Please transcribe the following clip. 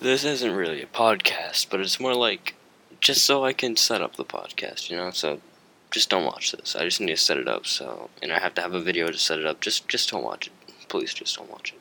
this isn't really a podcast, but it's more like just so I can set up the podcast, you know? So just don't watch this. I just need to set it up, so and I have to have a video to set it up. Just just don't watch it. Please just don't watch it.